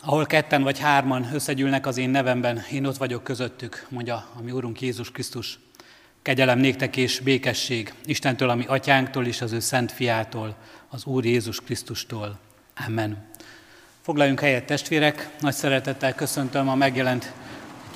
Ahol ketten vagy hárman összegyűlnek az én nevemben, én ott vagyok közöttük, mondja a mi Úrunk Jézus Krisztus. Kegyelem néktek és békesség Istentől, ami atyánktól és az ő szent fiától, az Úr Jézus Krisztustól. Amen. Foglaljunk helyet testvérek, nagy szeretettel köszöntöm a megjelent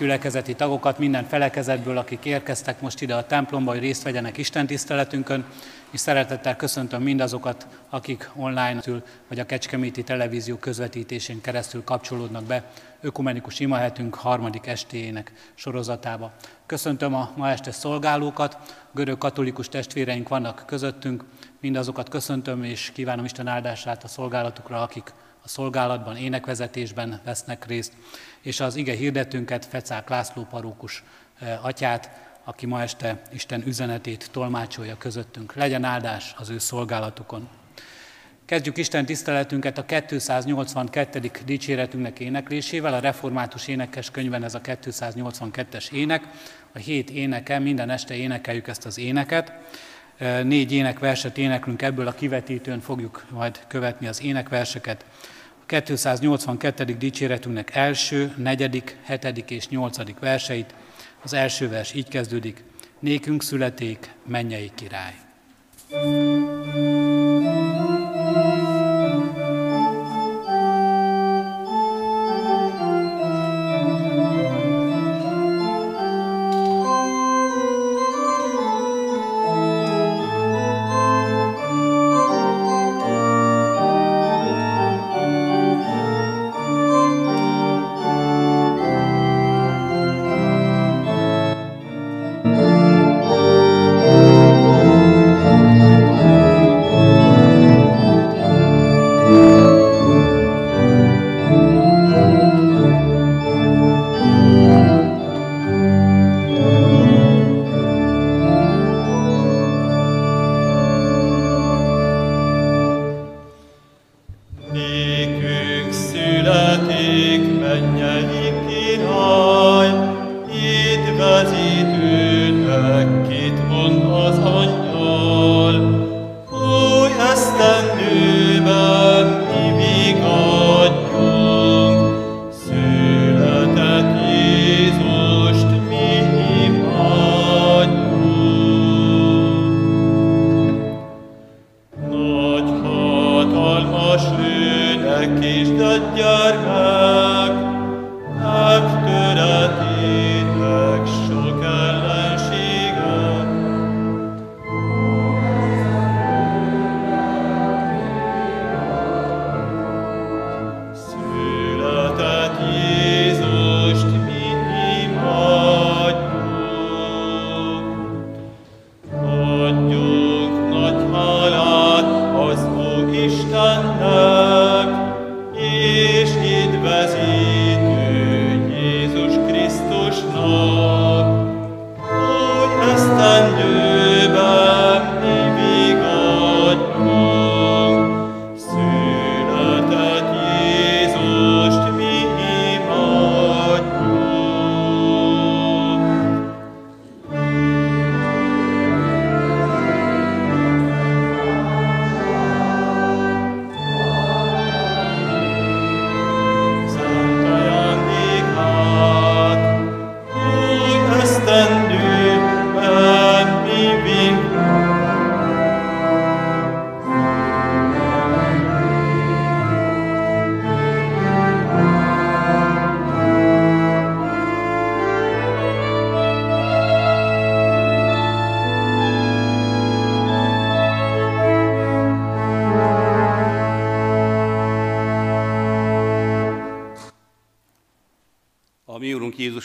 gyülekezeti tagokat minden felekezetből, akik érkeztek most ide a templomba, hogy részt vegyenek Isten tiszteletünkön, és szeretettel köszöntöm mindazokat, akik online ül, vagy a Kecskeméti televízió közvetítésén keresztül kapcsolódnak be. Ökumenikus imahetünk harmadik estéjének sorozatába. Köszöntöm a ma este szolgálókat, görög katolikus testvéreink vannak közöttünk, mindazokat köszöntöm, és kívánom Isten áldását a szolgálatukra, akik a szolgálatban, énekvezetésben vesznek részt, és az ige hirdetünket, Fecák László parókus eh, atyát, aki ma este Isten üzenetét tolmácsolja közöttünk. Legyen áldás az ő szolgálatukon. Kezdjük Isten tiszteletünket a 282. dicséretünknek éneklésével, a református énekes könyvben ez a 282-es ének, a hét éneke, minden este énekeljük ezt az éneket. Négy énekverset éneklünk ebből, a kivetítőn fogjuk majd követni az énekverseket. A 282. dicséretünknek első, negyedik, hetedik és nyolcadik verseit. Az első vers így kezdődik, nékünk születék mennyei király. thank you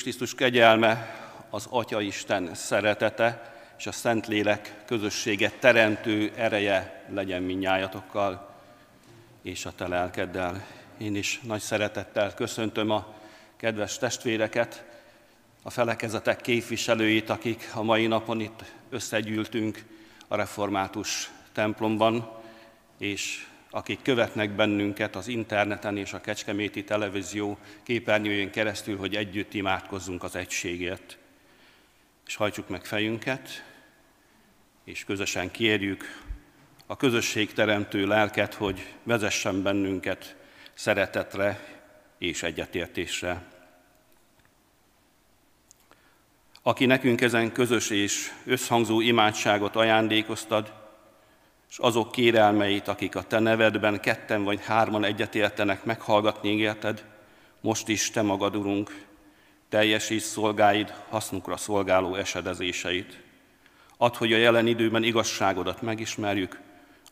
Krisztus kegyelme, az Atya Isten szeretete és a Szentlélek közössége teremtő ereje legyen minnyájatokkal és a te lelkeddel. Én is nagy szeretettel köszöntöm a kedves testvéreket, a felekezetek képviselőit, akik a mai napon itt összegyűltünk a református templomban, és akik követnek bennünket az interneten és a Kecskeméti televízió képernyőjén keresztül, hogy együtt imádkozzunk az egységért. És hajtsuk meg fejünket, és közösen kérjük a közösség teremtő lelket, hogy vezessen bennünket szeretetre és egyetértésre. Aki nekünk ezen közös és összhangzó imádságot ajándékoztad, és azok kérelmeit, akik a te nevedben ketten vagy hárman egyetértenek meghallgatni ígérted, most is te magad, Urunk, teljesíts szolgáid hasznunkra szolgáló esedezéseit. Add, hogy a jelen időben igazságodat megismerjük,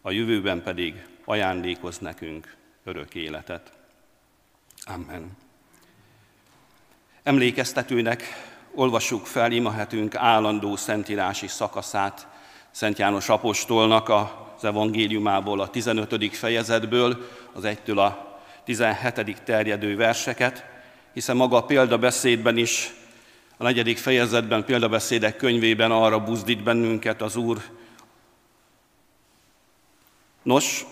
a jövőben pedig ajándékoz nekünk örök életet. Amen. Emlékeztetőnek olvassuk fel imahetünk állandó szentírási szakaszát Szent János Apostolnak az evangéliumából, a 15. fejezetből, az 1-től a 17. terjedő verseket, hiszen maga a példabeszédben is, a negyedik fejezetben, példabeszédek könyvében arra buzdít bennünket az Úr. Nos,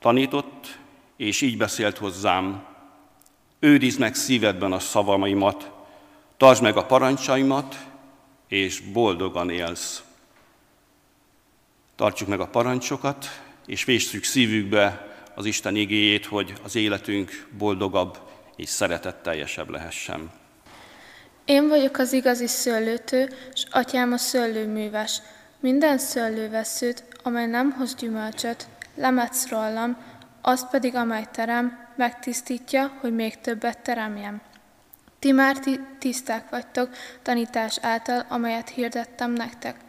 tanított, és így beszélt hozzám, őrizd meg szívedben a szavamaimat, tartsd meg a parancsaimat, és boldogan élsz. Tartsuk meg a parancsokat, és véssük szívükbe az Isten igéjét, hogy az életünk boldogabb és szeretetteljesebb lehessen. Én vagyok az igazi szőlőtő, és atyám a szőlőműves. Minden szőlőveszőt, amely nem hoz gyümölcsöt, lemetsz rólam, azt pedig, amely terem, megtisztítja, hogy még többet teremjem. Ti már ti tiszták vagytok tanítás által, amelyet hirdettem nektek.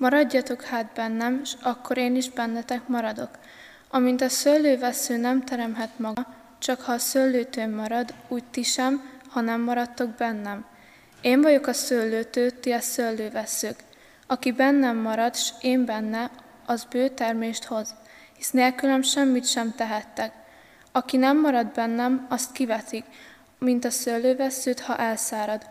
Maradjatok hát bennem, és akkor én is bennetek maradok. Amint a szőlővesző nem teremhet maga, csak ha a szőlőtő marad, úgy ti sem, ha nem maradtok bennem. Én vagyok a szőlőtő, ti a szőlőveszők. Aki bennem marad, s én benne, az bő termést hoz, hisz nélkülem semmit sem tehettek. Aki nem marad bennem, azt kivetik, mint a szőlőveszőt, ha elszárad.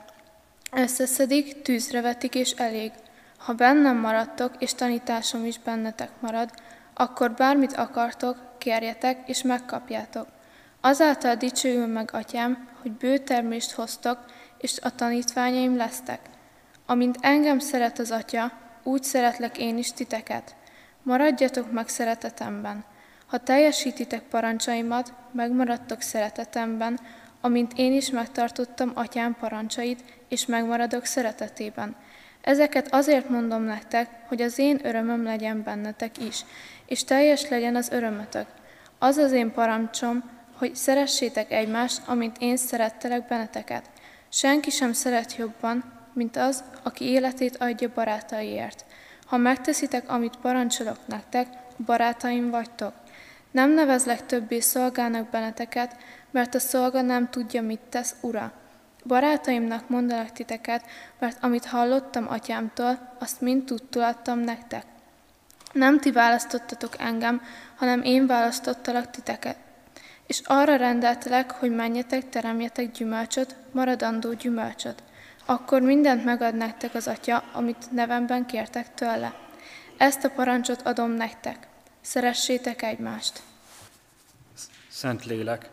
Összeszedik, tűzre vetik, és elég. Ha bennem maradtok, és tanításom is bennetek marad, akkor bármit akartok, kérjetek, és megkapjátok. Azáltal dicsőül meg, atyám, hogy bő termést hoztok, és a tanítványaim lesztek. Amint engem szeret az atya, úgy szeretlek én is titeket. Maradjatok meg szeretetemben. Ha teljesítitek parancsaimat, megmaradtok szeretetemben, amint én is megtartottam atyám parancsait, és megmaradok szeretetében. Ezeket azért mondom nektek, hogy az én örömöm legyen bennetek is, és teljes legyen az örömötök. Az az én parancsom, hogy szeressétek egymást, amint én szerettelek benneteket. Senki sem szeret jobban, mint az, aki életét adja barátaiért. Ha megteszitek, amit parancsolok nektek, barátaim vagytok. Nem nevezlek többé szolgának benneteket, mert a szolga nem tudja, mit tesz, ura. Barátaimnak mondanak titeket, mert amit hallottam atyámtól, azt mind tudtul adtam nektek. Nem ti választottatok engem, hanem én választottalak titeket. És arra rendeltelek, hogy menjetek, teremjetek gyümölcsöt, maradandó gyümölcsöt. Akkor mindent megad nektek az atya, amit nevemben kértek tőle. Ezt a parancsot adom nektek. Szeressétek egymást. Szent lélek,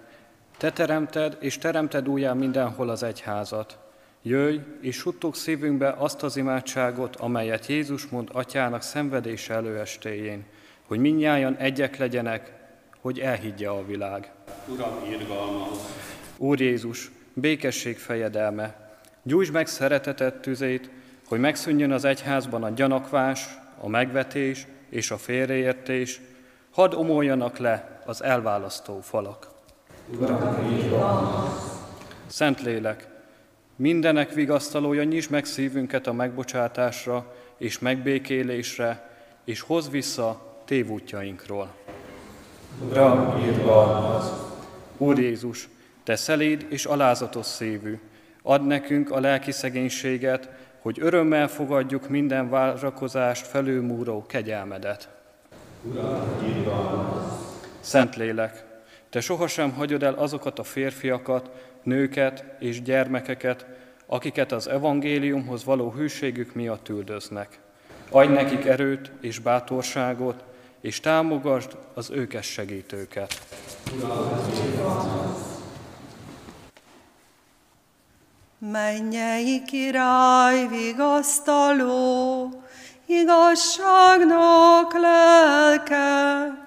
te teremted, és teremted újjá mindenhol az egyházat. Jöjj, és suttog szívünkbe azt az imádságot, amelyet Jézus mond atyának szenvedése előestéjén, hogy minnyáján egyek legyenek, hogy elhiggye a világ. Uram, irgalmaz! Úr Jézus, békesség fejedelme, gyújtsd meg szeretetet tüzét, hogy megszűnjön az egyházban a gyanakvás, a megvetés és a félreértés, hadd omoljanak le az elválasztó falak. Uram, Szent lélek, mindenek vigasztalója, nyisd meg szívünket a megbocsátásra és megbékélésre, és hoz vissza tévútjainkról. Uram, irgalmaz! Úr Jézus, Te szeléd és alázatos szívű, add nekünk a lelki szegénységet, hogy örömmel fogadjuk minden várakozást felülmúró kegyelmedet. Uram, irgalmaz! Szent lélek, te sohasem hagyod el azokat a férfiakat, nőket és gyermekeket, akiket az evangéliumhoz való hűségük miatt üldöznek. Adj nekik erőt és bátorságot, és támogasd az őket segítőket. Mennyei király vigasztaló, igazságnak lelke,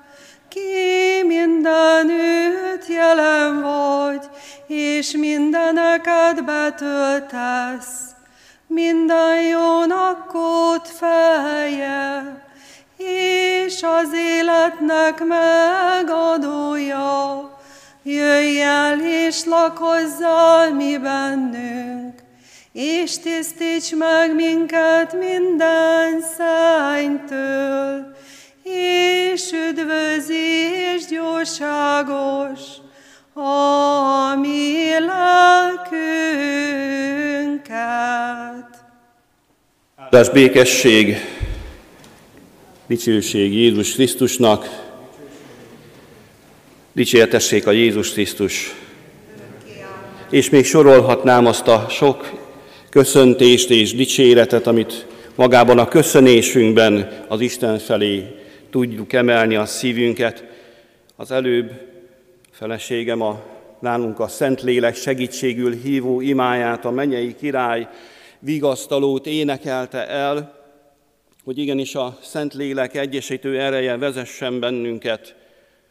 ki mindenütt jelen vagy, és mindeneket betöltesz. Minden jónak kód feje, és az életnek megadója. Jöjj el és lakozzal mi bennünk, és tisztíts meg minket minden szánytől, és üdvözíts gyorságos, a mi lelkünket. Áldás békesség, dicsőség Jézus Krisztusnak, dicsértessék a Jézus Krisztus. És még sorolhatnám azt a sok köszöntést és dicséretet, amit magában a köszönésünkben az Isten felé tudjuk emelni a szívünket. Az előbb feleségem a nálunk a Szentlélek segítségül hívó imáját, a mennyei király vigasztalót énekelte el, hogy igenis a Szentlélek egyesítő ereje vezessen bennünket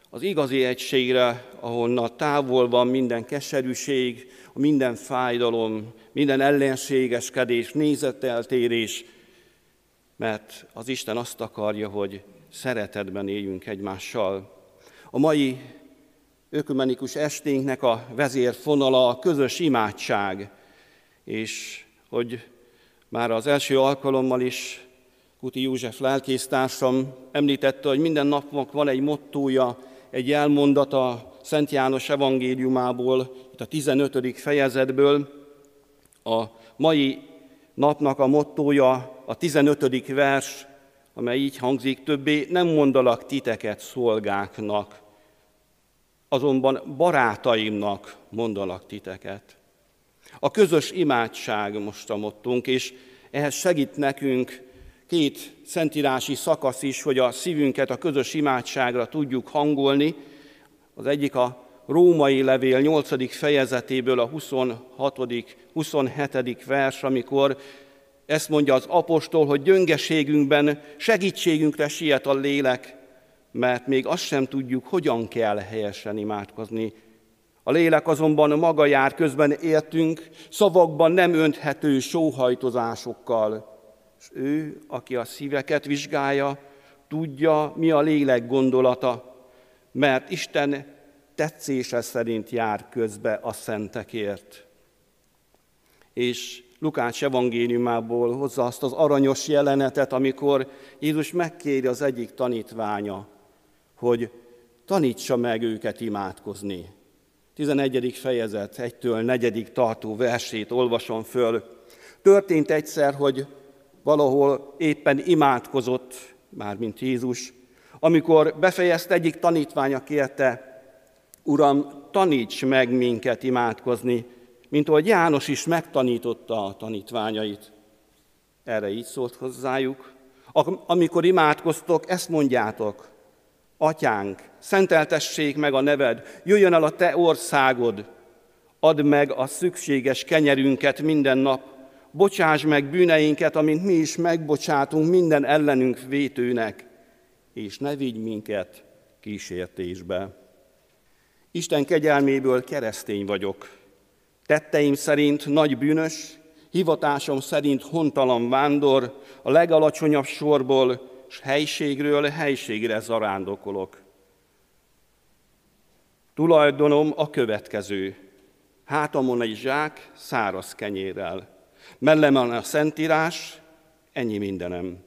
az igazi egységre, ahonnan távol van minden keserűség, minden fájdalom, minden ellenségeskedés, nézeteltérés, mert az Isten azt akarja, hogy szeretetben éljünk egymással. A mai ökumenikus esténknek a vezérfonala a közös imádság, és hogy már az első alkalommal is Kuti József lelkésztársam említette, hogy minden napnak van egy mottója, egy elmondata Szent János evangéliumából, itt a 15. fejezetből. A mai napnak a mottója a 15. vers, amely így hangzik, többé nem mondalak titeket szolgáknak, azonban barátaimnak mondalak titeket. A közös imádság most a mottunk, és ehhez segít nekünk két szentírási szakasz is, hogy a szívünket a közös imádságra tudjuk hangolni. Az egyik a római levél 8. fejezetéből a 26. 27. vers, amikor ezt mondja az apostol, hogy gyöngeségünkben segítségünkre siet a lélek, mert még azt sem tudjuk, hogyan kell helyesen imádkozni. A lélek azonban maga jár közben értünk, szavakban nem önthető sóhajtozásokkal. És ő, aki a szíveket vizsgálja, tudja, mi a lélek gondolata, mert Isten tetszése szerint jár közbe a szentekért. És Lukács evangéliumából hozza azt az aranyos jelenetet, amikor Jézus megkéri az egyik tanítványa, hogy tanítsa meg őket imádkozni. 11. fejezet, 1-től 4. tartó versét olvasom föl. Történt egyszer, hogy valahol éppen imádkozott, mármint Jézus, amikor befejezte egyik tanítványa kérte, Uram, taníts meg minket imádkozni, mint ahogy János is megtanította a tanítványait. Erre így szólt hozzájuk. Amikor imádkoztok, ezt mondjátok, Atyánk, szenteltessék meg a neved, jöjjön el a te országod, add meg a szükséges kenyerünket minden nap, bocsáss meg bűneinket, amint mi is megbocsátunk minden ellenünk vétőnek, és ne vigy minket kísértésbe. Isten kegyelméből keresztény vagyok. Tetteim szerint nagy bűnös, hivatásom szerint hontalan vándor, a legalacsonyabb sorból, s helységről helységre zarándokolok. Tulajdonom a következő. Hátamon egy zsák száraz kenyérrel. Mellemen a szentírás, ennyi mindenem.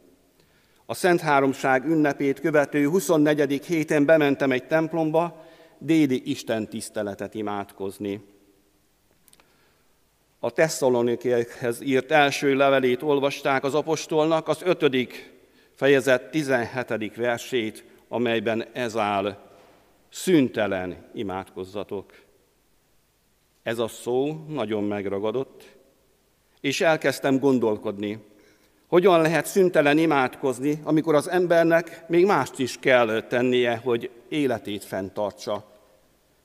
A Szent Háromság ünnepét követő 24. héten bementem egy templomba, déli Isten tiszteletet imádkozni. A Tesszalonikékhez írt első levelét olvasták az apostolnak, az ötödik fejezet 17. versét, amelyben ez áll, szüntelen imádkozzatok. Ez a szó nagyon megragadott, és elkezdtem gondolkodni, hogyan lehet szüntelen imádkozni, amikor az embernek még mást is kell tennie, hogy életét fenntartsa.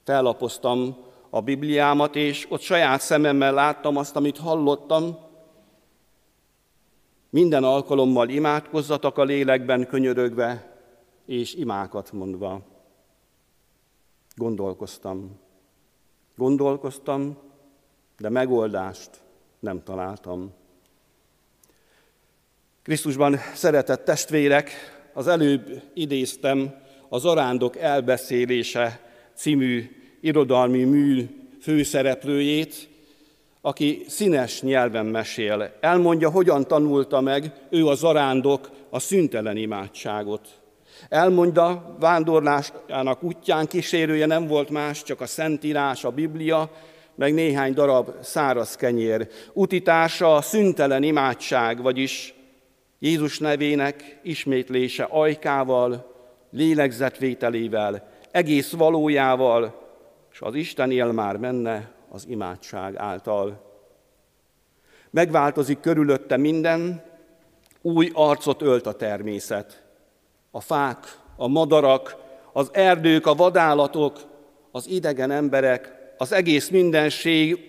Fellapoztam a Bibliámat, és ott saját szememmel láttam azt, amit hallottam. Minden alkalommal imádkozzatok a lélekben könyörögve, és imákat mondva. Gondolkoztam. Gondolkoztam, de megoldást nem találtam. Krisztusban szeretett testvérek, az előbb idéztem az Arándok elbeszélése című irodalmi mű főszereplőjét, aki színes nyelven mesél. Elmondja, hogyan tanulta meg ő a zarándok a szüntelen imádságot. Elmondja, vándorlásának útján kísérője nem volt más, csak a Szentírás, a Biblia, meg néhány darab száraz kenyér. Utitársa a szüntelen imádság, vagyis Jézus nevének ismétlése ajkával, lélegzetvételével, egész valójával, és az Isten él már menne az imádság által. Megváltozik körülötte minden, új arcot ölt a természet. A fák, a madarak, az erdők, a vadállatok, az idegen emberek, az egész mindenség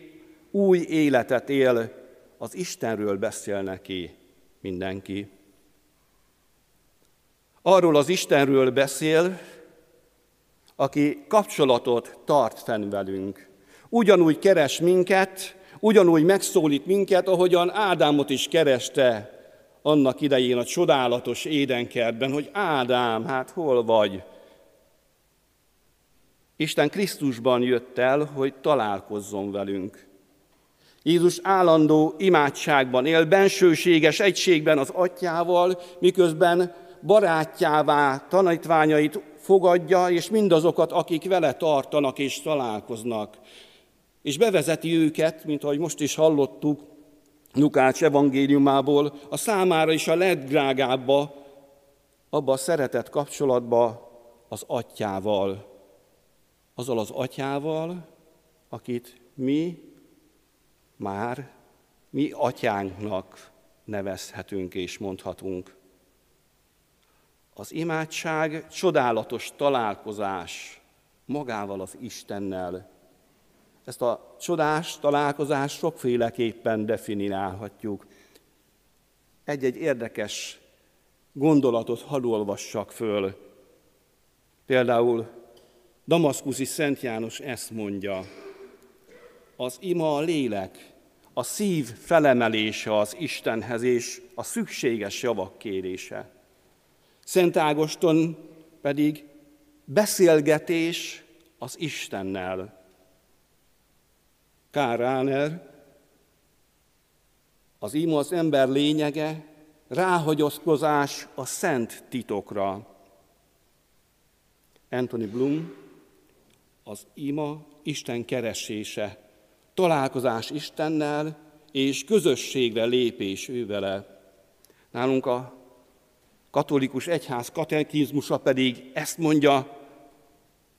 új életet él, az Istenről beszél neki mindenki. Arról az Istenről beszél, aki kapcsolatot tart fenn velünk. Ugyanúgy keres minket, ugyanúgy megszólít minket, ahogyan Ádámot is kereste annak idején a csodálatos édenkertben, hogy Ádám, hát hol vagy? Isten Krisztusban jött el, hogy találkozzon velünk. Jézus állandó imádságban él, bensőséges egységben az atyával, miközben barátjává tanítványait fogadja, és mindazokat, akik vele tartanak és találkoznak. És bevezeti őket, mint ahogy most is hallottuk, Lukács evangéliumából, a számára is a legdrágábba, abba a szeretett kapcsolatba az atyával. Azzal az atyával, akit mi már mi atyánknak nevezhetünk és mondhatunk. Az imádság csodálatos találkozás magával az Istennel. Ezt a csodás találkozást sokféleképpen definiálhatjuk. Egy-egy érdekes gondolatot hadd olvassak föl. Például Damaszkuszi Szent János ezt mondja, az ima a lélek, a szív felemelése az Istenhez és a szükséges javak kérése. Szent Ágoston pedig beszélgetés az Istennel. Kár Ráner, az ima az ember lényege, ráhagyozkozás a szent titokra. Anthony Bloom, az ima Isten keresése, találkozás Istennel és közösségre lépés ővele. Nálunk a katolikus egyház katekizmusa pedig ezt mondja,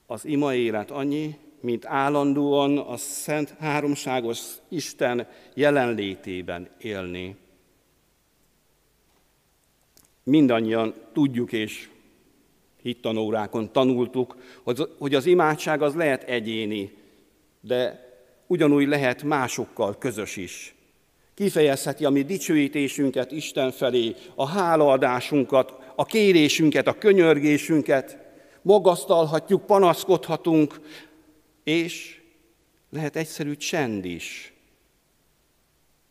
az ima élet annyi, mint állandóan a Szent Háromságos Isten jelenlétében élni. Mindannyian tudjuk és hittanórákon tanultuk, hogy az imádság az lehet egyéni, de ugyanúgy lehet másokkal közös is kifejezheti a mi dicsőítésünket Isten felé, a hálaadásunkat, a kérésünket, a könyörgésünket, magasztalhatjuk, panaszkodhatunk, és lehet egyszerű csend is.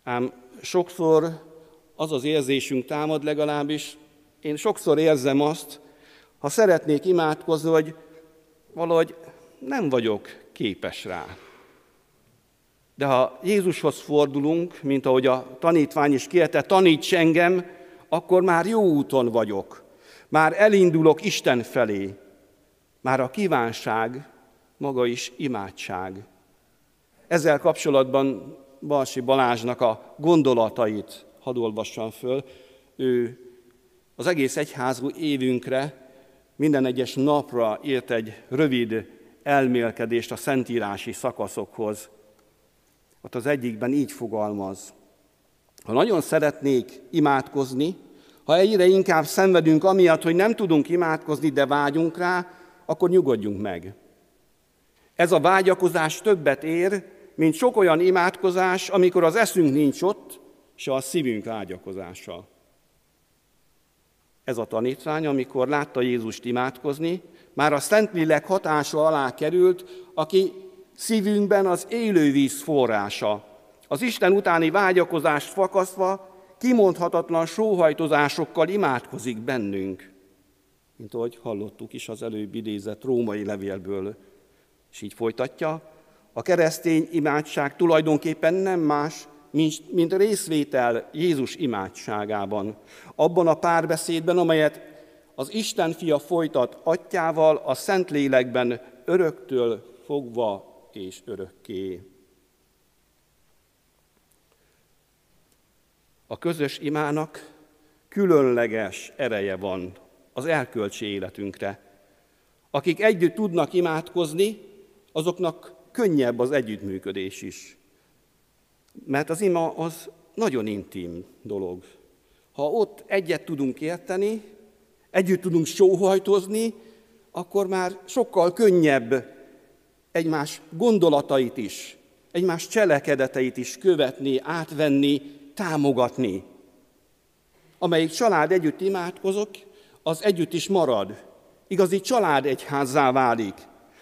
Ám sokszor az az érzésünk támad legalábbis, én sokszor érzem azt, ha szeretnék imádkozni, hogy valahogy nem vagyok képes rá. De ha Jézushoz fordulunk, mint ahogy a tanítvány is kérte, taníts engem, akkor már jó úton vagyok. Már elindulok Isten felé. Már a kívánság maga is imádság. Ezzel kapcsolatban Balsi Balázsnak a gondolatait hadd olvassam föl. Ő az egész egyházú évünkre minden egyes napra írt egy rövid elmélkedést a szentírási szakaszokhoz. Ott az egyikben így fogalmaz. Ha nagyon szeretnék imádkozni, ha egyre inkább szenvedünk amiatt, hogy nem tudunk imádkozni, de vágyunk rá, akkor nyugodjunk meg. Ez a vágyakozás többet ér, mint sok olyan imádkozás, amikor az eszünk nincs ott, se a szívünk vágyakozása. Ez a tanítvány, amikor látta Jézust imádkozni, már a Szentlélek hatása alá került, aki szívünkben az élő víz forrása. Az Isten utáni vágyakozást fakasztva kimondhatatlan sóhajtozásokkal imádkozik bennünk, mint ahogy hallottuk is az előbb idézett római levélből. És így folytatja, a keresztény imádság tulajdonképpen nem más, mint, mint részvétel Jézus imádságában. Abban a párbeszédben, amelyet az Isten fia folytat atyával a Szentlélekben öröktől fogva és örökké. A közös imának különleges ereje van az elkölcsi életünkre. Akik együtt tudnak imádkozni, azoknak könnyebb az együttműködés is. Mert az ima az nagyon intim dolog. Ha ott egyet tudunk érteni, együtt tudunk sóhajtozni, akkor már sokkal könnyebb egymás gondolatait is, egymás cselekedeteit is követni, átvenni, támogatni. Amelyik család együtt imádkozok, az együtt is marad. Igazi család egyházzá válik.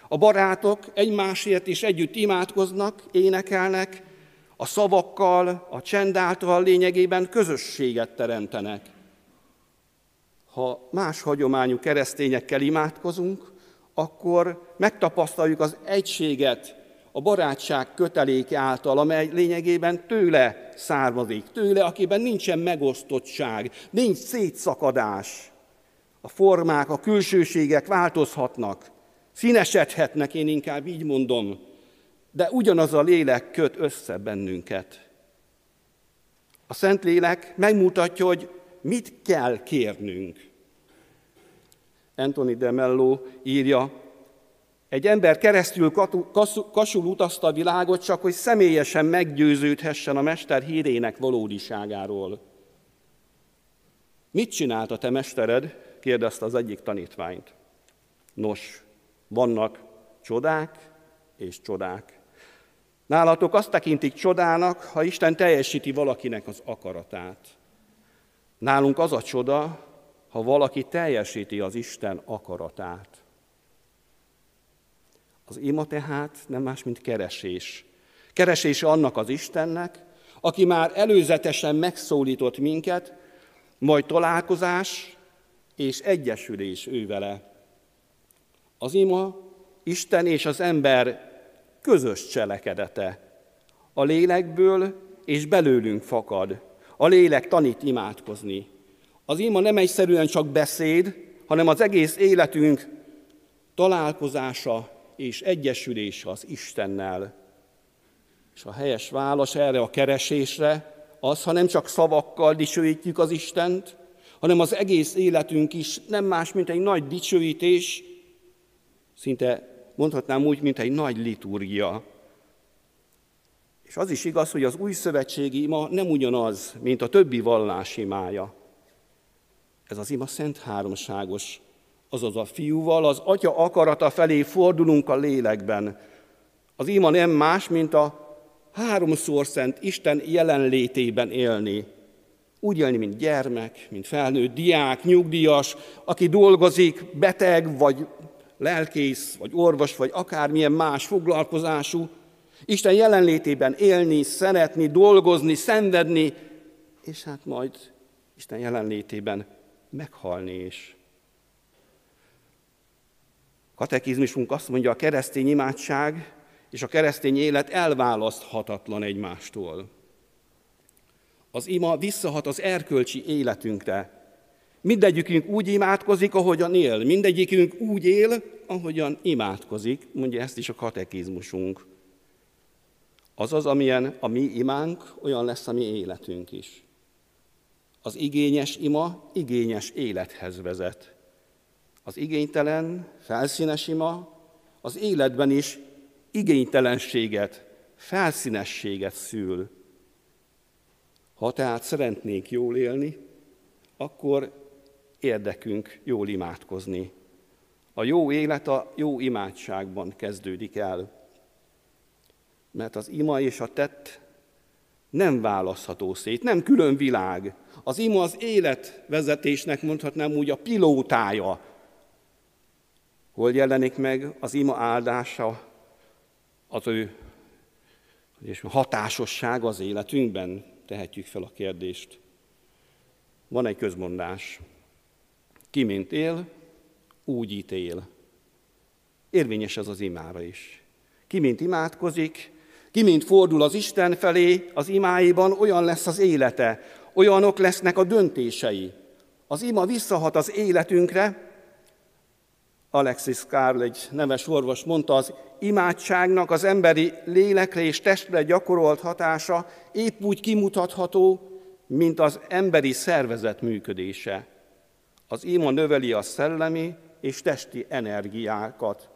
A barátok egymásért is együtt imádkoznak, énekelnek, a szavakkal, a csend által lényegében közösséget teremtenek. Ha más hagyományú keresztényekkel imádkozunk, akkor megtapasztaljuk az egységet a barátság köteléke által, amely lényegében tőle származik, tőle, akiben nincsen megosztottság, nincs szétszakadás. A formák, a külsőségek változhatnak, színesedhetnek, én inkább így mondom, de ugyanaz a lélek köt össze bennünket. A Szentlélek megmutatja, hogy mit kell kérnünk. Anthony de Mello írja, egy ember keresztül kasul utazta a világot, csak hogy személyesen meggyőződhessen a Mester hírének valódiságáról. Mit csinált a te mestered? kérdezte az egyik tanítványt. Nos, vannak csodák és csodák. Nálatok azt tekintik csodának, ha Isten teljesíti valakinek az akaratát. Nálunk az a csoda, ha valaki teljesíti az Isten akaratát. Az ima tehát nem más, mint keresés. Keresés annak az Istennek, aki már előzetesen megszólított minket, majd találkozás és egyesülés ő vele. Az ima Isten és az ember közös cselekedete. A lélekből és belőlünk fakad. A lélek tanít imádkozni. Az ima nem egyszerűen csak beszéd, hanem az egész életünk találkozása és egyesülése az Istennel. És a helyes válasz erre a keresésre az, ha nem csak szavakkal dicsőítjük az Istent, hanem az egész életünk is nem más, mint egy nagy dicsőítés, szinte mondhatnám úgy, mint egy nagy liturgia. És az is igaz, hogy az új szövetségi ima nem ugyanaz, mint a többi vallás imája. Ez az ima szent háromságos, azaz a fiúval, az atya akarata felé fordulunk a lélekben. Az ima nem más, mint a háromszor szent Isten jelenlétében élni. Úgy élni, mint gyermek, mint felnőtt, diák, nyugdíjas, aki dolgozik, beteg, vagy lelkész, vagy orvos, vagy akármilyen más foglalkozású. Isten jelenlétében élni, szeretni, dolgozni, szenvedni, és hát majd Isten jelenlétében meghalni is. Katekizmusunk azt mondja, a keresztény imádság és a keresztény élet elválaszthatatlan egymástól. Az ima visszahat az erkölcsi életünkre. Mindegyikünk úgy imádkozik, ahogyan él. Mindegyikünk úgy él, ahogyan imádkozik, mondja ezt is a katekizmusunk. Azaz, amilyen a mi imánk, olyan lesz a mi életünk is. Az igényes ima igényes élethez vezet. Az igénytelen, felszínes ima az életben is igénytelenséget, felszínességet szül. Ha tehát szeretnénk jól élni, akkor érdekünk jól imádkozni. A jó élet a jó imádságban kezdődik el. Mert az ima és a tett nem választható szét, nem külön világ. Az ima az életvezetésnek mondhatnám úgy a pilótája. Hol jelenik meg az ima áldása az ő és hatásosság az életünkben? Tehetjük fel a kérdést. Van egy közmondás. Ki mint él, úgy ítél. Érvényes ez az imára is. Ki mint imádkozik, ki fordul az Isten felé az imáiban, olyan lesz az élete, olyanok lesznek a döntései. Az ima visszahat az életünkre. Alexis Karl, egy neves orvos mondta, az imádságnak az emberi lélekre és testre gyakorolt hatása épp úgy kimutatható, mint az emberi szervezet működése. Az ima növeli a szellemi és testi energiákat.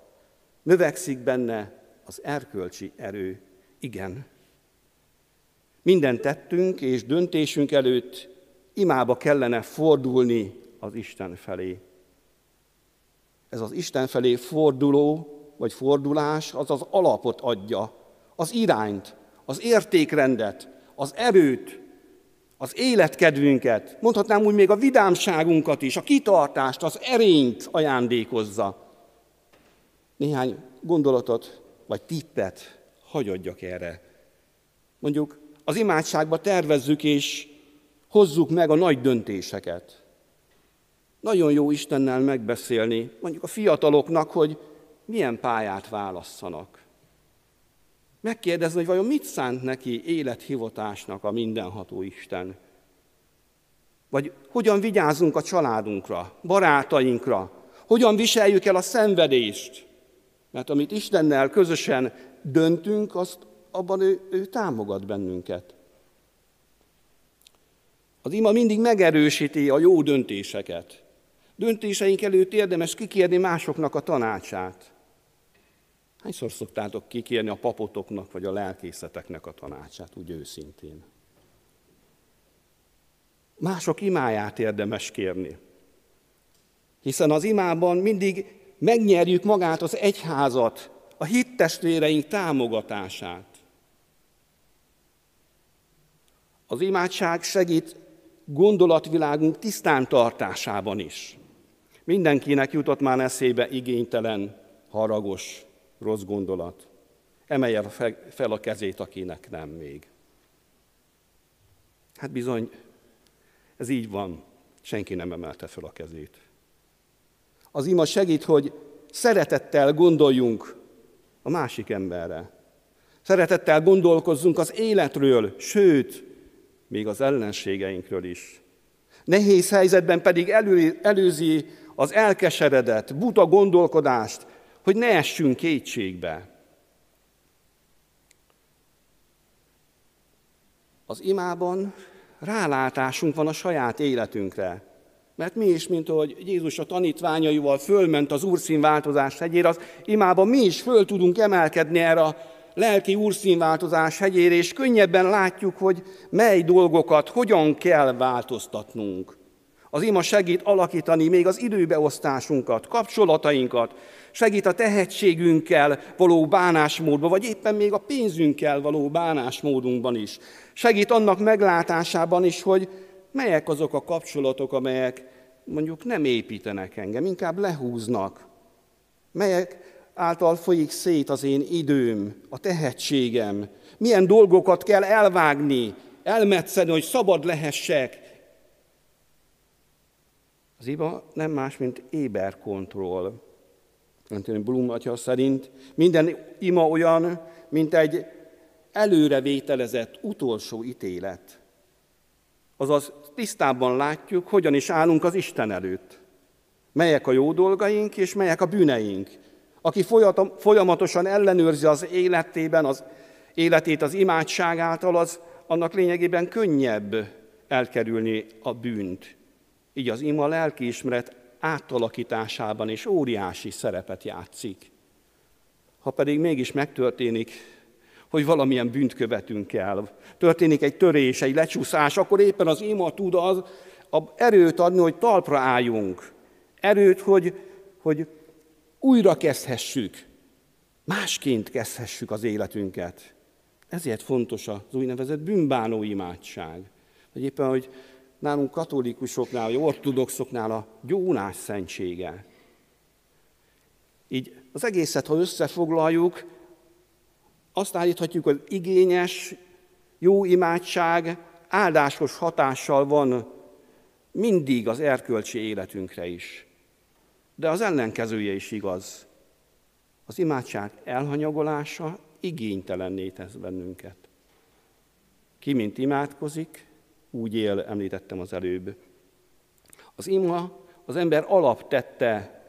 Növekszik benne az erkölcsi erő. Igen. Minden tettünk és döntésünk előtt imába kellene fordulni az Isten felé. Ez az Isten felé forduló, vagy fordulás, az az alapot adja, az irányt, az értékrendet, az erőt, az életkedvünket, mondhatnám úgy még a vidámságunkat is, a kitartást, az erényt ajándékozza. Néhány gondolatot vagy tippet hagyadjak erre. Mondjuk az imádságba tervezzük és hozzuk meg a nagy döntéseket. Nagyon jó Istennel megbeszélni, mondjuk a fiataloknak, hogy milyen pályát válasszanak. Megkérdezni, hogy vajon mit szánt neki élethivatásnak a mindenható Isten. Vagy hogyan vigyázunk a családunkra, barátainkra, hogyan viseljük el a szenvedést. Mert amit Istennel közösen döntünk, azt abban ő, ő támogat bennünket. Az ima mindig megerősíti a jó döntéseket. Döntéseink előtt érdemes kikérni másoknak a tanácsát. Hányszor szoktátok kikérni a papotoknak vagy a lelkészeteknek a tanácsát, úgy őszintén? Mások imáját érdemes kérni. Hiszen az imában mindig megnyerjük magát az egyházat, a hittestvéreink támogatását. Az imádság segít gondolatvilágunk tisztán tartásában is. Mindenkinek jutott már eszébe igénytelen, haragos, rossz gondolat. Emelje fel a kezét, akinek nem még. Hát bizony, ez így van. Senki nem emelte fel a kezét. Az ima segít, hogy szeretettel gondoljunk a másik emberre. Szeretettel gondolkozzunk az életről, sőt, még az ellenségeinkről is. Nehéz helyzetben pedig elő, előzi az elkeseredett, buta gondolkodást, hogy ne essünk kétségbe. Az imában rálátásunk van a saját életünkre. Mert mi is, mint ahogy Jézus a tanítványaival fölment az úrszínváltozás hegyére, az imában mi is föl tudunk emelkedni erre a lelki úrszínváltozás hegyére, és könnyebben látjuk, hogy mely dolgokat hogyan kell változtatnunk. Az ima segít alakítani még az időbeosztásunkat, kapcsolatainkat, segít a tehetségünkkel való bánásmódban, vagy éppen még a pénzünkkel való bánásmódunkban is. Segít annak meglátásában is, hogy melyek azok a kapcsolatok, amelyek mondjuk nem építenek engem, inkább lehúznak. Melyek által folyik szét az én időm, a tehetségem, milyen dolgokat kell elvágni, elmetszeni, hogy szabad lehessek. Az iba nem más, mint éberkontroll. Anthony Blum atya szerint minden ima olyan, mint egy előrevételezett utolsó ítélet. Azaz tisztában látjuk, hogyan is állunk az Isten előtt. Melyek a jó dolgaink, és melyek a bűneink. Aki folyamatosan ellenőrzi az életében, az életét az imádság által, az annak lényegében könnyebb elkerülni a bűnt. Így az ima lelkiismeret átalakításában is óriási szerepet játszik. Ha pedig mégis megtörténik, hogy valamilyen bűnt követünk el, történik egy törés, egy lecsúszás, akkor éppen az ima tud az a erőt adni, hogy talpra álljunk. Erőt, hogy, hogy újra kezdhessük, másként kezdhessük az életünket. Ezért fontos az úgynevezett bűnbánó imádság. Vagy éppen, hogy nálunk katolikusoknál, vagy ortodoxoknál a gyónás szentsége. Így az egészet, ha összefoglaljuk, Azt állíthatjuk, hogy igényes, jó imádság áldásos hatással van mindig az erkölcsi életünkre is. De az ellenkezője is igaz. Az imádság elhanyagolása igénytelenné tesz bennünket. Ki, mint imádkozik, úgy él, említettem az előbb. Az ima az ember alaptette,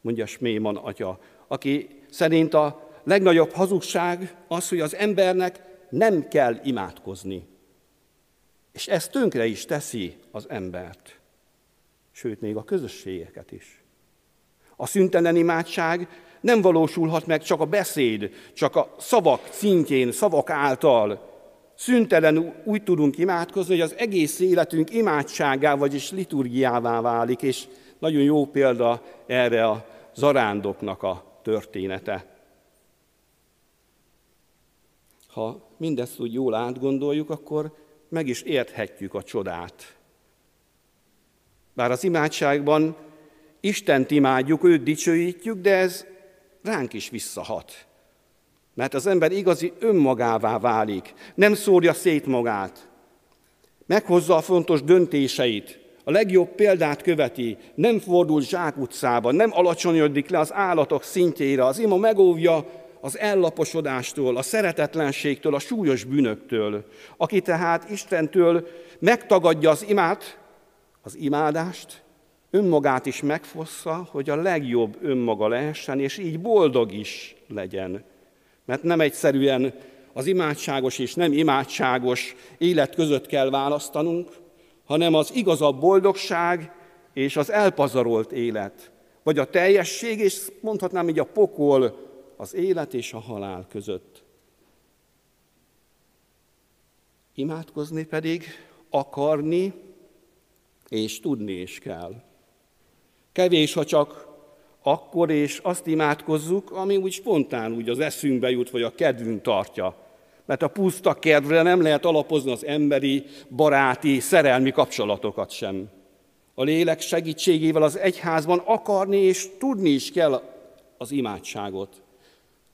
mondja Sméman atya, aki szerint a legnagyobb hazugság az, hogy az embernek nem kell imádkozni. És ez tönkre is teszi az embert, sőt, még a közösségeket is. A szüntelen imádság nem valósulhat meg csak a beszéd, csak a szavak szintjén, szavak által. Szüntelen úgy tudunk imádkozni, hogy az egész életünk imádságá, vagyis liturgiává válik, és nagyon jó példa erre a zarándoknak a története. Ha mindezt úgy jól átgondoljuk, akkor meg is érthetjük a csodát. Bár az imádságban Istent imádjuk, őt dicsőítjük, de ez ránk is visszahat. Mert az ember igazi önmagává válik, nem szórja szét magát, meghozza a fontos döntéseit, a legjobb példát követi, nem fordul zsákutcába, nem alacsonyodik le az állatok szintjére, az ima megóvja az ellaposodástól, a szeretetlenségtől, a súlyos bűnöktől. Aki tehát Istentől megtagadja az imát, az imádást, önmagát is megfossza, hogy a legjobb önmaga lehessen, és így boldog is legyen. Mert nem egyszerűen az imádságos és nem imádságos élet között kell választanunk, hanem az igazabb boldogság és az elpazarolt élet, vagy a teljesség, és mondhatnám így a pokol, az élet és a halál között. Imádkozni pedig akarni és tudni is kell. Kevés, ha csak akkor és azt imádkozzuk, ami úgy spontán úgy az eszünkbe jut, vagy a kedvünk tartja. Mert a puszta kedvre nem lehet alapozni az emberi, baráti, szerelmi kapcsolatokat sem. A lélek segítségével az egyházban akarni és tudni is kell az imádságot.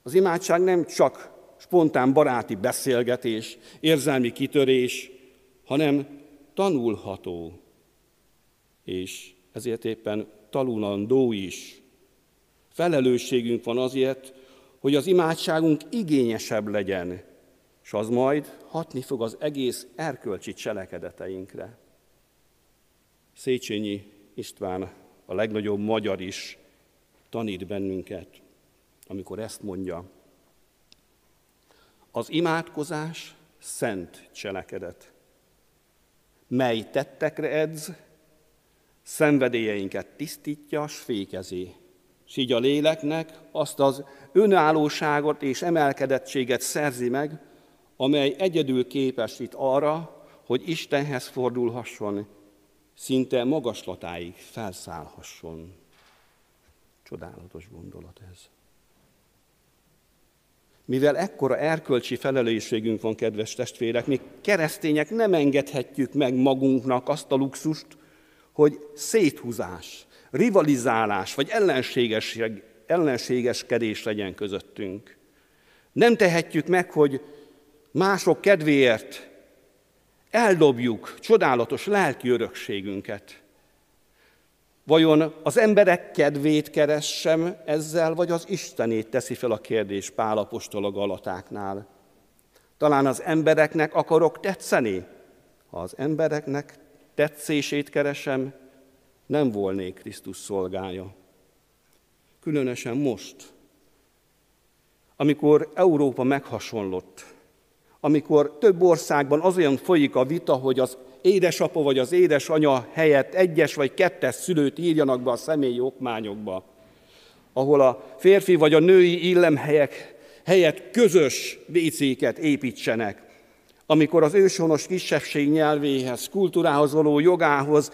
Az imádság nem csak spontán baráti beszélgetés, érzelmi kitörés, hanem tanulható, és ezért éppen tanulandó is. Felelősségünk van azért, hogy az imádságunk igényesebb legyen, és az majd hatni fog az egész erkölcsi cselekedeteinkre. Széchenyi István, a legnagyobb magyar is tanít bennünket, amikor ezt mondja. Az imádkozás szent cselekedet, mely tettekre edz, szenvedélyeinket tisztítja, s fékezi. És így a léleknek azt az önállóságot és emelkedettséget szerzi meg, amely egyedül képes itt arra, hogy Istenhez fordulhasson, szinte magaslatáig felszállhasson. Csodálatos gondolat ez. Mivel ekkora erkölcsi felelősségünk van, kedves testvérek, mi keresztények nem engedhetjük meg magunknak azt a luxust, hogy széthúzás, rivalizálás vagy ellenséges, ellenségeskedés legyen közöttünk. Nem tehetjük meg, hogy mások kedvéért eldobjuk csodálatos lelki örökségünket. Vajon az emberek kedvét keressem ezzel, vagy az Istenét teszi fel a kérdés Pálapostól a Galatáknál? Talán az embereknek akarok tetszeni? Ha az embereknek tetszését keresem, nem volnék Krisztus szolgája. Különösen most, amikor Európa meghasonlott, amikor több országban az olyan folyik a vita, hogy az édesapa vagy az édesanya helyett egyes vagy kettes szülőt írjanak be a személyi okmányokba, ahol a férfi vagy a női illemhelyek helyett közös vécéket építsenek, amikor az őshonos kisebbség nyelvéhez, kultúrához való jogához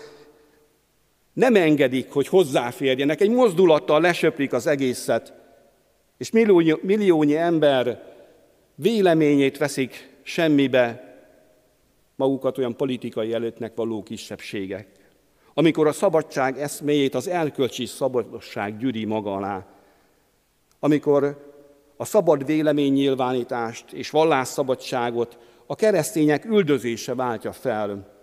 nem engedik, hogy hozzáférjenek, egy mozdulattal lesöprik az egészet, és milliónyi, milliónyi ember véleményét veszik semmibe, magukat olyan politikai előttnek való kisebbségek. Amikor a szabadság eszméjét az elkölcsi szabadság gyűri maga alá. Amikor a szabad véleménynyilvánítást és vallásszabadságot a keresztények üldözése váltja fel.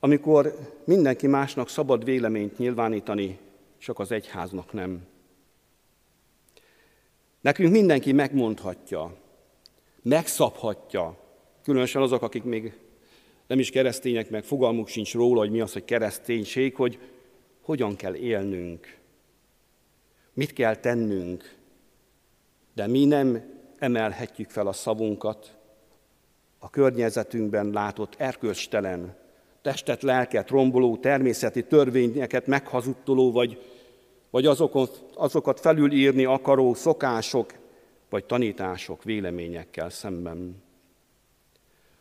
Amikor mindenki másnak szabad véleményt nyilvánítani, csak az egyháznak nem. Nekünk mindenki megmondhatja, megszabhatja, különösen azok, akik még nem is keresztények, meg fogalmuk sincs róla, hogy mi az, hogy kereszténység, hogy hogyan kell élnünk, mit kell tennünk, de mi nem emelhetjük fel a szavunkat a környezetünkben látott erkölcstelen, testet, lelket romboló, természeti törvényeket meghazudtoló, vagy, vagy azokat, azokat felülírni akaró szokások, vagy tanítások, véleményekkel szemben.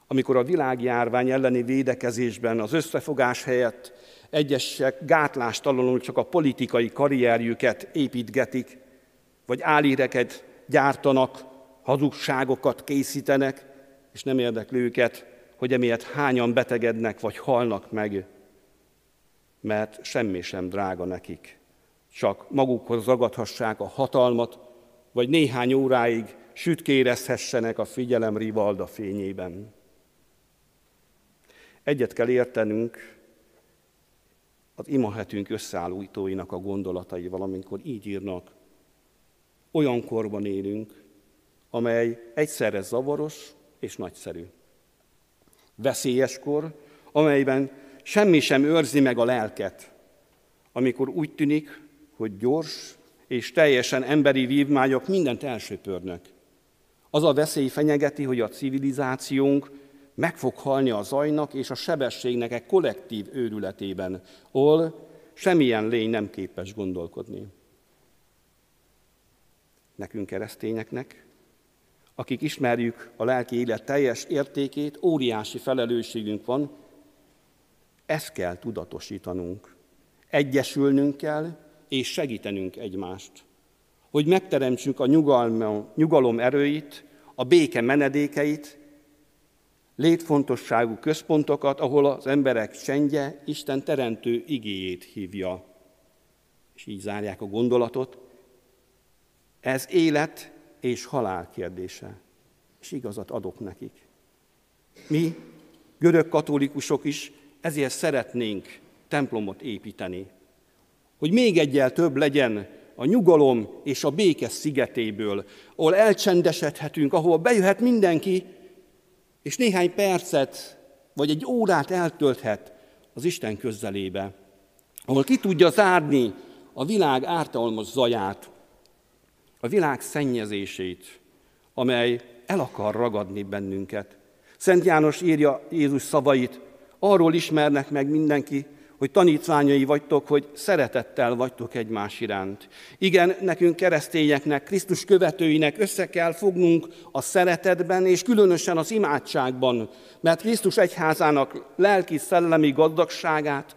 Amikor a világjárvány elleni védekezésben az összefogás helyett egyesek gátlástalanul csak a politikai karrierjüket építgetik, vagy álíreket gyártanak, hazugságokat készítenek, és nem érdekli őket, hogy emiatt hányan betegednek vagy halnak meg, mert semmi sem drága nekik. Csak magukhoz ragadhassák a hatalmat, vagy néhány óráig sütkérezhessenek a figyelem rivalda fényében. Egyet kell értenünk az imahetünk összeállítóinak a gondolatai, valamikor így írnak. Olyan korban élünk, amely egyszerre zavaros és nagyszerű. Veszélyes kor, amelyben semmi sem őrzi meg a lelket, amikor úgy tűnik, hogy gyors és teljesen emberi vívmányok mindent elsöpörnek. Az a veszély fenyegeti, hogy a civilizációnk meg fog halni a zajnak és a sebességnek egy kollektív őrületében, ahol semmilyen lény nem képes gondolkodni. Nekünk keresztényeknek, akik ismerjük a lelki élet teljes értékét, óriási felelősségünk van, ezt kell tudatosítanunk. Egyesülnünk kell, és segítenünk egymást. Hogy megteremtsük a nyugalom erőit, a béke menedékeit, létfontosságú központokat, ahol az emberek csendje Isten teremtő igéjét hívja. És így zárják a gondolatot. Ez élet és halál kérdése. És igazat adok nekik. Mi, görög katolikusok is ezért szeretnénk templomot építeni. Hogy még egyel több legyen a nyugalom és a béke szigetéből, ahol elcsendesedhetünk, ahol bejöhet mindenki, és néhány percet vagy egy órát eltölthet az Isten közelébe, ahol ki tudja zárni a világ ártalmas zaját, a világ szennyezését, amely el akar ragadni bennünket. Szent János írja Jézus szavait, arról ismernek meg mindenki, hogy tanítványai vagytok, hogy szeretettel vagytok egymás iránt. Igen, nekünk keresztényeknek, Krisztus követőinek össze kell fognunk a szeretetben, és különösen az imádságban, mert Krisztus egyházának lelki-szellemi gazdagságát,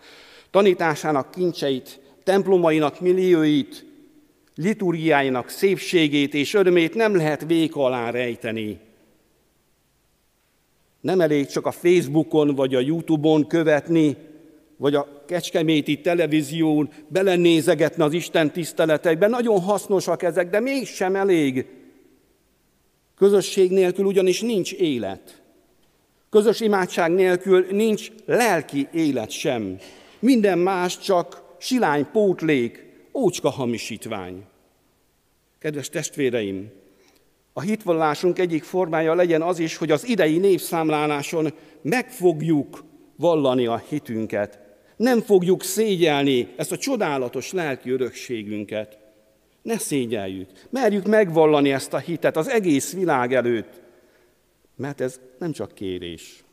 tanításának kincseit, templomainak millióit, liturgiáinak szépségét és örömét nem lehet vék alá rejteni. Nem elég csak a Facebookon vagy a Youtube-on követni, vagy a kecskeméti televízión belenézegetni az Isten tiszteletekben. Nagyon hasznosak ezek, de mégsem elég. Közösség nélkül ugyanis nincs élet. Közös imádság nélkül nincs lelki élet sem. Minden más csak silány pótlék, ócska hamisítvány. Kedves testvéreim, a hitvallásunk egyik formája legyen az is, hogy az idei népszámláláson megfogjuk vallani a hitünket, nem fogjuk szégyelni ezt a csodálatos lelki örökségünket. Ne szégyeljük, merjük megvallani ezt a hitet az egész világ előtt, mert ez nem csak kérés,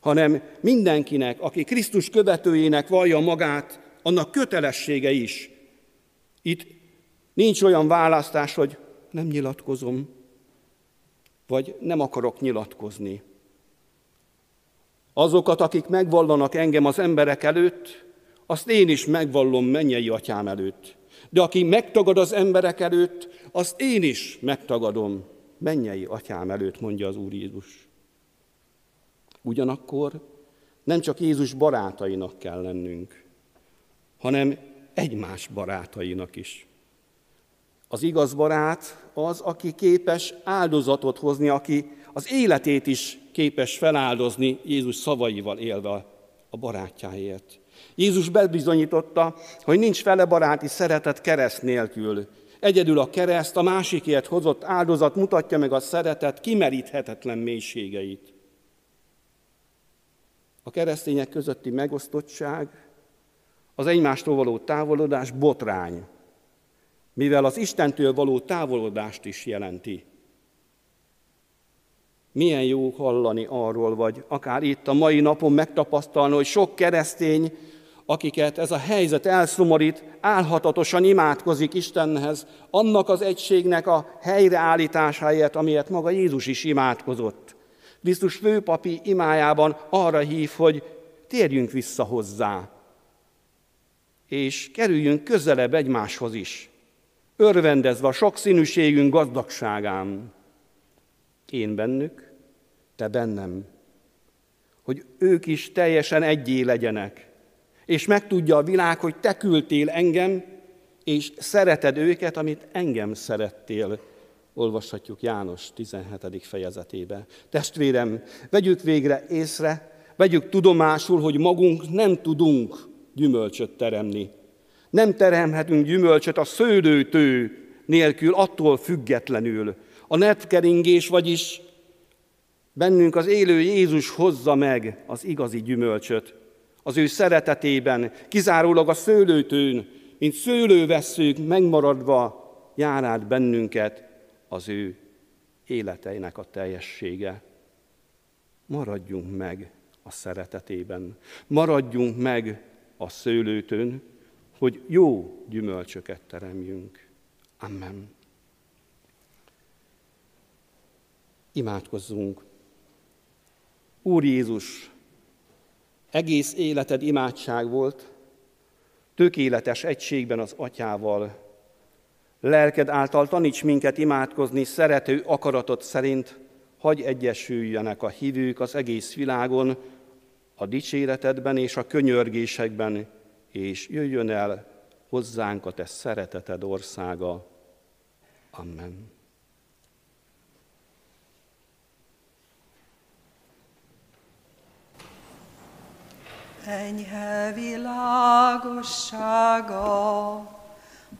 hanem mindenkinek, aki Krisztus követőjének vallja magát, annak kötelessége is. Itt nincs olyan választás, hogy nem nyilatkozom, vagy nem akarok nyilatkozni. Azokat, akik megvallanak engem az emberek előtt, azt én is megvallom mennyei atyám előtt. De aki megtagad az emberek előtt, azt én is megtagadom mennyei atyám előtt, mondja az Úr Jézus. Ugyanakkor nem csak Jézus barátainak kell lennünk, hanem egymás barátainak is. Az igaz barát az, aki képes áldozatot hozni, aki az életét is képes feláldozni Jézus szavaival élve a barátjáért. Jézus bebizonyította, hogy nincs fele baráti szeretet kereszt nélkül. Egyedül a kereszt, a másikért hozott áldozat mutatja meg a szeretet kimeríthetetlen mélységeit. A keresztények közötti megosztottság, az egymástól való távolodás botrány, mivel az Istentől való távolodást is jelenti. Milyen jó hallani arról, vagy akár itt a mai napon megtapasztalni, hogy sok keresztény, akiket ez a helyzet elszomorít, álhatatosan imádkozik Istenhez, annak az egységnek a helyreállításáért, amiért maga Jézus is imádkozott. Krisztus főpapi imájában arra hív, hogy térjünk vissza hozzá, és kerüljünk közelebb egymáshoz is, örvendezve a sokszínűségünk gazdagságán. Én bennük, te bennem, hogy ők is teljesen egyé legyenek, és megtudja a világ, hogy te küldtél engem, és szereted őket, amit engem szerettél. Olvashatjuk János 17. fejezetébe. Testvérem, vegyük végre észre, vegyük tudomásul, hogy magunk nem tudunk gyümölcsöt teremni. Nem teremhetünk gyümölcsöt a szőlőtő nélkül, attól függetlenül. A netkeringés, vagyis bennünk az élő Jézus hozza meg az igazi gyümölcsöt. Az ő szeretetében, kizárólag a szőlőtőn, mint szőlővesszők megmaradva jár át bennünket az ő életeinek a teljessége. Maradjunk meg a szeretetében, maradjunk meg a szőlőtőn, hogy jó gyümölcsöket teremjünk. Amen. Imádkozzunk. Úr Jézus, egész életed imádság volt, tökéletes egységben az atyával. Lelked által taníts minket imádkozni szerető akaratot szerint, hagy egyesüljenek a hívők az egész világon, a dicséretedben és a könyörgésekben, és jöjjön el hozzánk a te szereteted országa. Amen. Enyhe világossága,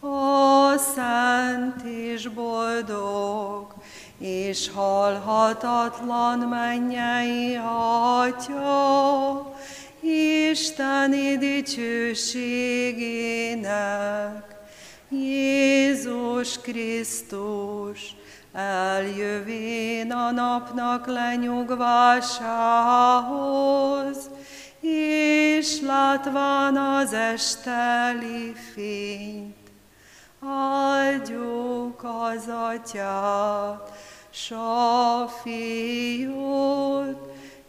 a szent és boldog, és halhatatlan mennyei Atya, Isteni dicsőségének, Jézus Krisztus, eljövén a napnak lenyugvásához, és látván az esteli fényt, áldjuk az atyát, s a fiút,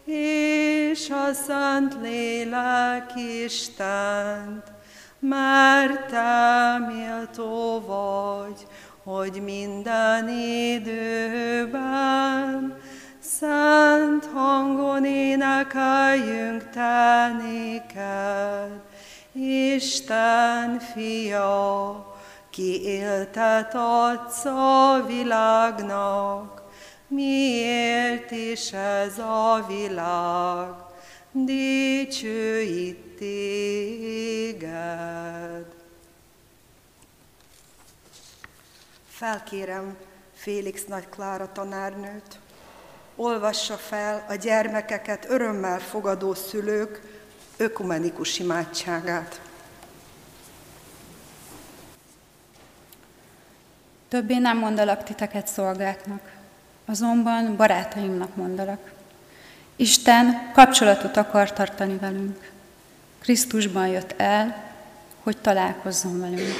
és a Szent Lélek Istent, mert te méltó vagy, hogy minden időben szent hangon énekeljünk te néked, Isten fia, ki éltet adsz a világnak, miért is ez a világ? Dicsőít téged. Felkérem Félix Nagy Klára tanárnőt, olvassa fel a gyermekeket örömmel fogadó szülők ökumenikus imádságát. Többé nem mondalak titeket szolgáknak, azonban barátaimnak mondalak. Isten kapcsolatot akar tartani velünk. Krisztusban jött el, hogy találkozzon velünk.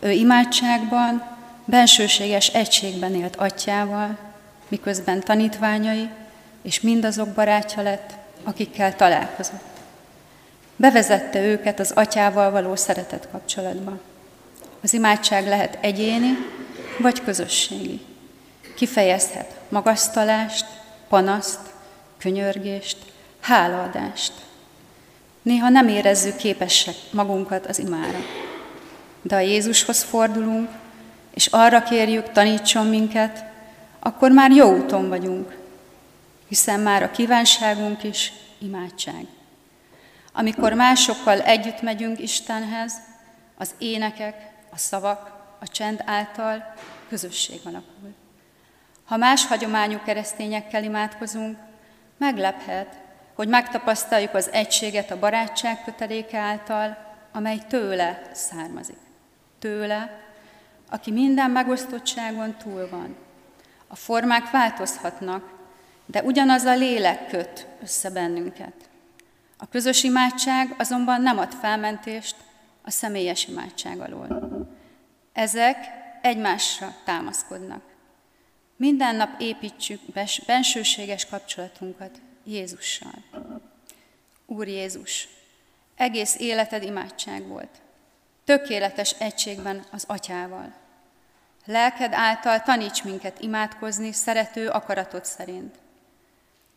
Ő imádságban, bensőséges egységben élt atyával, miközben tanítványai és mindazok barátja lett, akikkel találkozott. Bevezette őket az atyával való szeretet kapcsolatba. Az imádság lehet egyéni vagy közösségi. Kifejezhet magasztalást, panaszt, könyörgést, hálaadást. Néha nem érezzük képesek magunkat az imára. De ha Jézushoz fordulunk, és arra kérjük, tanítson minket, akkor már jó úton vagyunk, hiszen már a kívánságunk is imádság. Amikor másokkal együtt megyünk Istenhez, az énekek, a szavak, a csend által közösség alakul. Ha más hagyományú keresztényekkel imádkozunk, meglephet, hogy megtapasztaljuk az egységet a barátság köteléke által, amely tőle származik. Tőle, aki minden megosztottságon túl van. A formák változhatnak, de ugyanaz a lélek köt össze bennünket. A közös imádság azonban nem ad felmentést a személyes imádság alól. Ezek egymásra támaszkodnak. Minden nap építsük bensőséges kapcsolatunkat Jézussal. Úr Jézus, egész életed imádság volt. Tökéletes egységben az Atyával. Lelked által taníts minket imádkozni szerető akaratod szerint.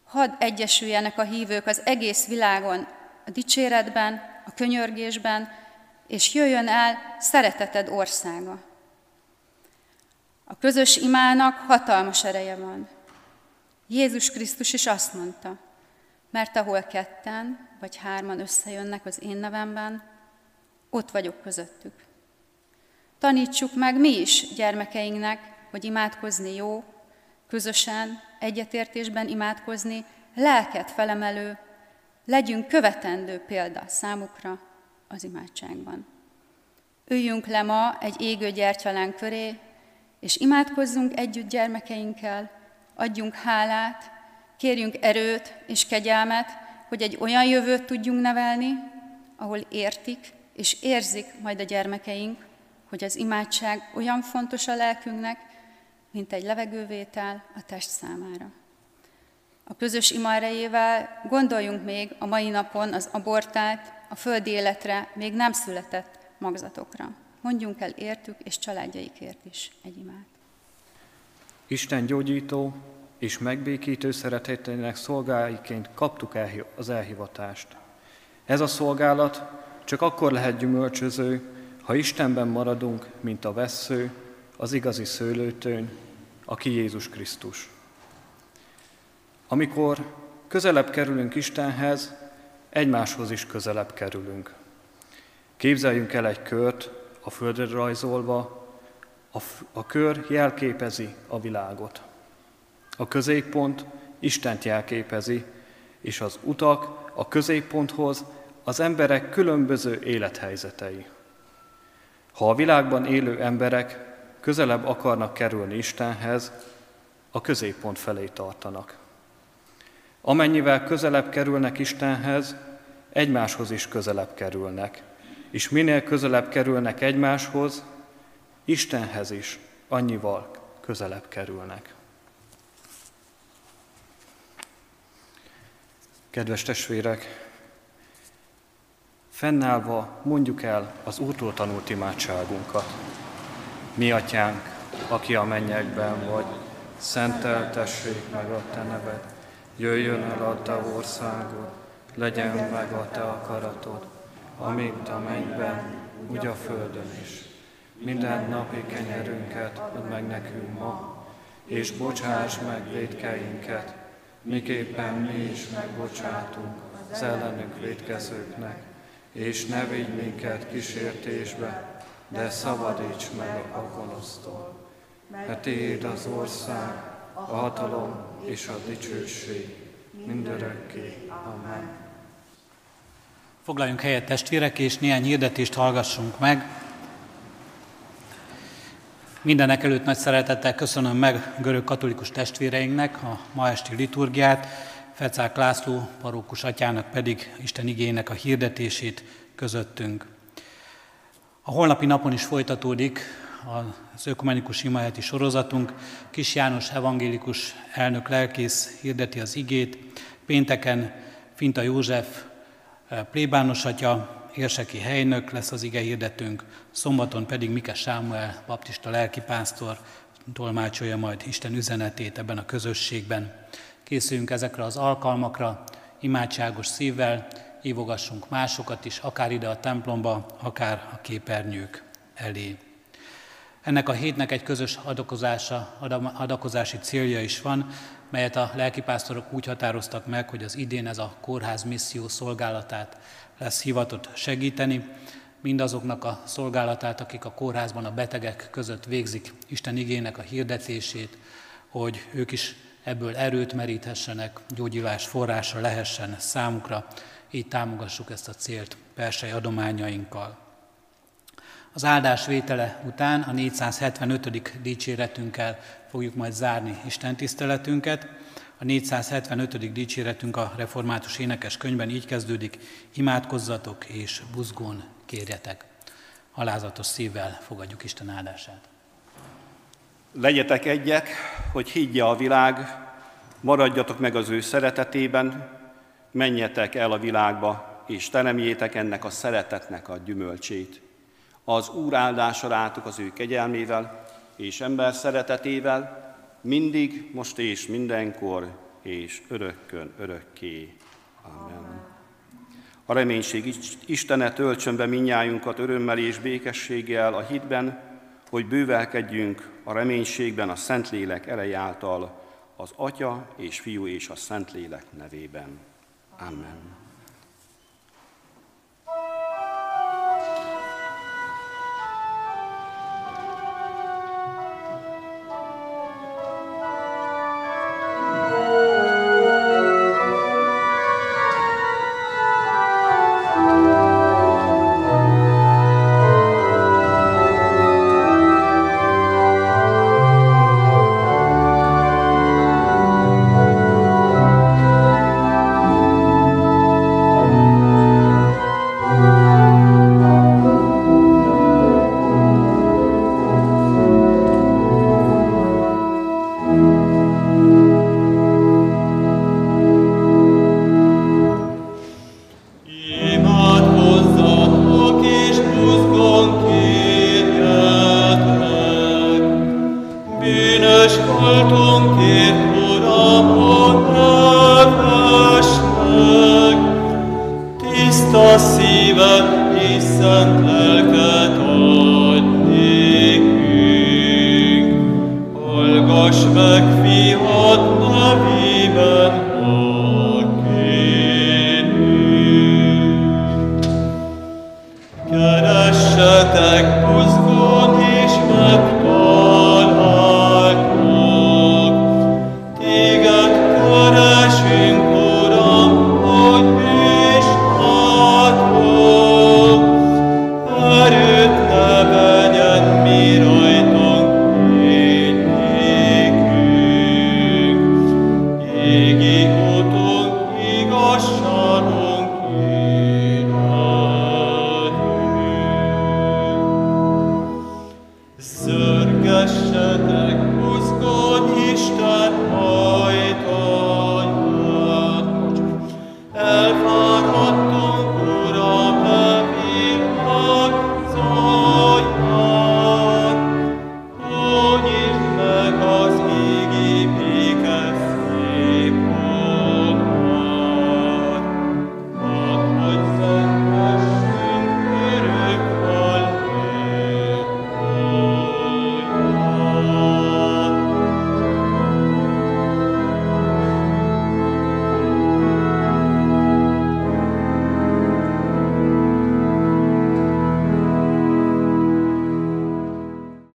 Hadd egyesüljenek a hívők az egész világon, a dicséretben, a könyörgésben, és jöjjön el szereteted országa. A közös imának hatalmas ereje van. Jézus Krisztus is azt mondta, mert ahol ketten vagy hárman összejönnek az én nevemben, ott vagyok közöttük. Tanítsuk meg mi is gyermekeinknek, hogy imádkozni jó, közösen, egyetértésben imádkozni, lelket felemelő, legyünk követendő példa számukra az imádságban. Üljünk le ma egy égő gyertyalán köré, és imádkozzunk együtt gyermekeinkkel, adjunk hálát, kérjünk erőt és kegyelmet, hogy egy olyan jövőt tudjunk nevelni, ahol értik és érzik majd a gyermekeink, hogy az imádság olyan fontos a lelkünknek, mint egy levegővétel a test számára. A közös ima erejével gondoljunk még a mai napon az abortált, a földi életre még nem született magzatokra. Mondjunk el értük és családjaikért is egy imát. Isten gyógyító és megbékítő szeretetének szolgáiként kaptuk az elhivatást. Ez a szolgálat csak akkor lehet gyümölcsöző, ha Istenben maradunk, mint a vessző, az igazi szőlőtőn, aki Jézus Krisztus. Amikor közelebb kerülünk Istenhez, egymáshoz is közelebb kerülünk. Képzeljünk el egy kört, a földre rajzolva, a, a kör jelképezi a világot. A középpont Istent jelképezi, és az utak a középponthoz az emberek különböző élethelyzetei. Ha a világban élő emberek közelebb akarnak kerülni Istenhez, a középpont felé tartanak. Amennyivel közelebb kerülnek Istenhez, egymáshoz is közelebb kerülnek. És minél közelebb kerülnek egymáshoz, Istenhez is annyival közelebb kerülnek. Kedves testvérek, fennállva mondjuk el az Úrtól tanult imádságunkat. Mi atyánk, aki a mennyekben vagy, szenteltessék meg a te neved, jöjjön el a te országod, legyen meg a te akaratod, amint a mennyben, úgy a földön is. Minden napi kenyerünket add meg nekünk ma, és bocsáss meg védkeinket, miképpen mi is megbocsátunk az ellenünk védkezőknek, és ne vigy minket kísértésbe, de szabadíts meg a gonosztól. Mert Téd az ország, a hatalom és a dicsőség mindörökké. Amen. Foglaljunk helyet testvérek, és néhány hirdetést hallgassunk meg. Mindenek előtt nagy szeretettel köszönöm meg görög katolikus testvéreinknek a ma esti liturgiát, Fecák László parókus atyának pedig Isten igének a hirdetését közöttünk. A holnapi napon is folytatódik az ökumenikus imaheti sorozatunk. Kis János evangélikus elnök lelkész hirdeti az igét. Pénteken Finta József eh, plébános atya, érseki helynök lesz az ige hirdetőnk, szombaton pedig Mike Sámuel, baptista lelkipásztor, tolmácsolja majd Isten üzenetét ebben a közösségben. Készüljünk ezekre az alkalmakra, imádságos szívvel, hívogassunk másokat is, akár ide a templomba, akár a képernyők elé. Ennek a hétnek egy közös adakozása, adakozási célja is van, melyet a lelkipásztorok úgy határoztak meg, hogy az idén ez a kórház misszió szolgálatát lesz hivatott segíteni, mindazoknak a szolgálatát, akik a kórházban a betegek között végzik Isten igének a hirdetését, hogy ők is ebből erőt meríthessenek, gyógyulás forrása lehessen számukra, így támogassuk ezt a célt persei adományainkkal. Az áldás vétele után a 475. dicséretünkkel fogjuk majd zárni Isten tiszteletünket. A 475. dicséretünk a református énekes könyvben így kezdődik, imádkozzatok és buzgón kérjetek. Alázatos szívvel fogadjuk Isten áldását. Legyetek egyek, hogy higgye a világ, maradjatok meg az ő szeretetében, menjetek el a világba, és teremjétek ennek a szeretetnek a gyümölcsét. Az Úr áldása rátok az ő kegyelmével és ember szeretetével, mindig, most és mindenkor, és örökkön, örökké. Amen. A reménység Istene töltsön be minnyájunkat örömmel és békességgel a hitben, hogy bővelkedjünk a reménységben a Szentlélek ereje által, az Atya és Fiú és a Szentlélek nevében. Amen. Tată, Isant, Lelcă,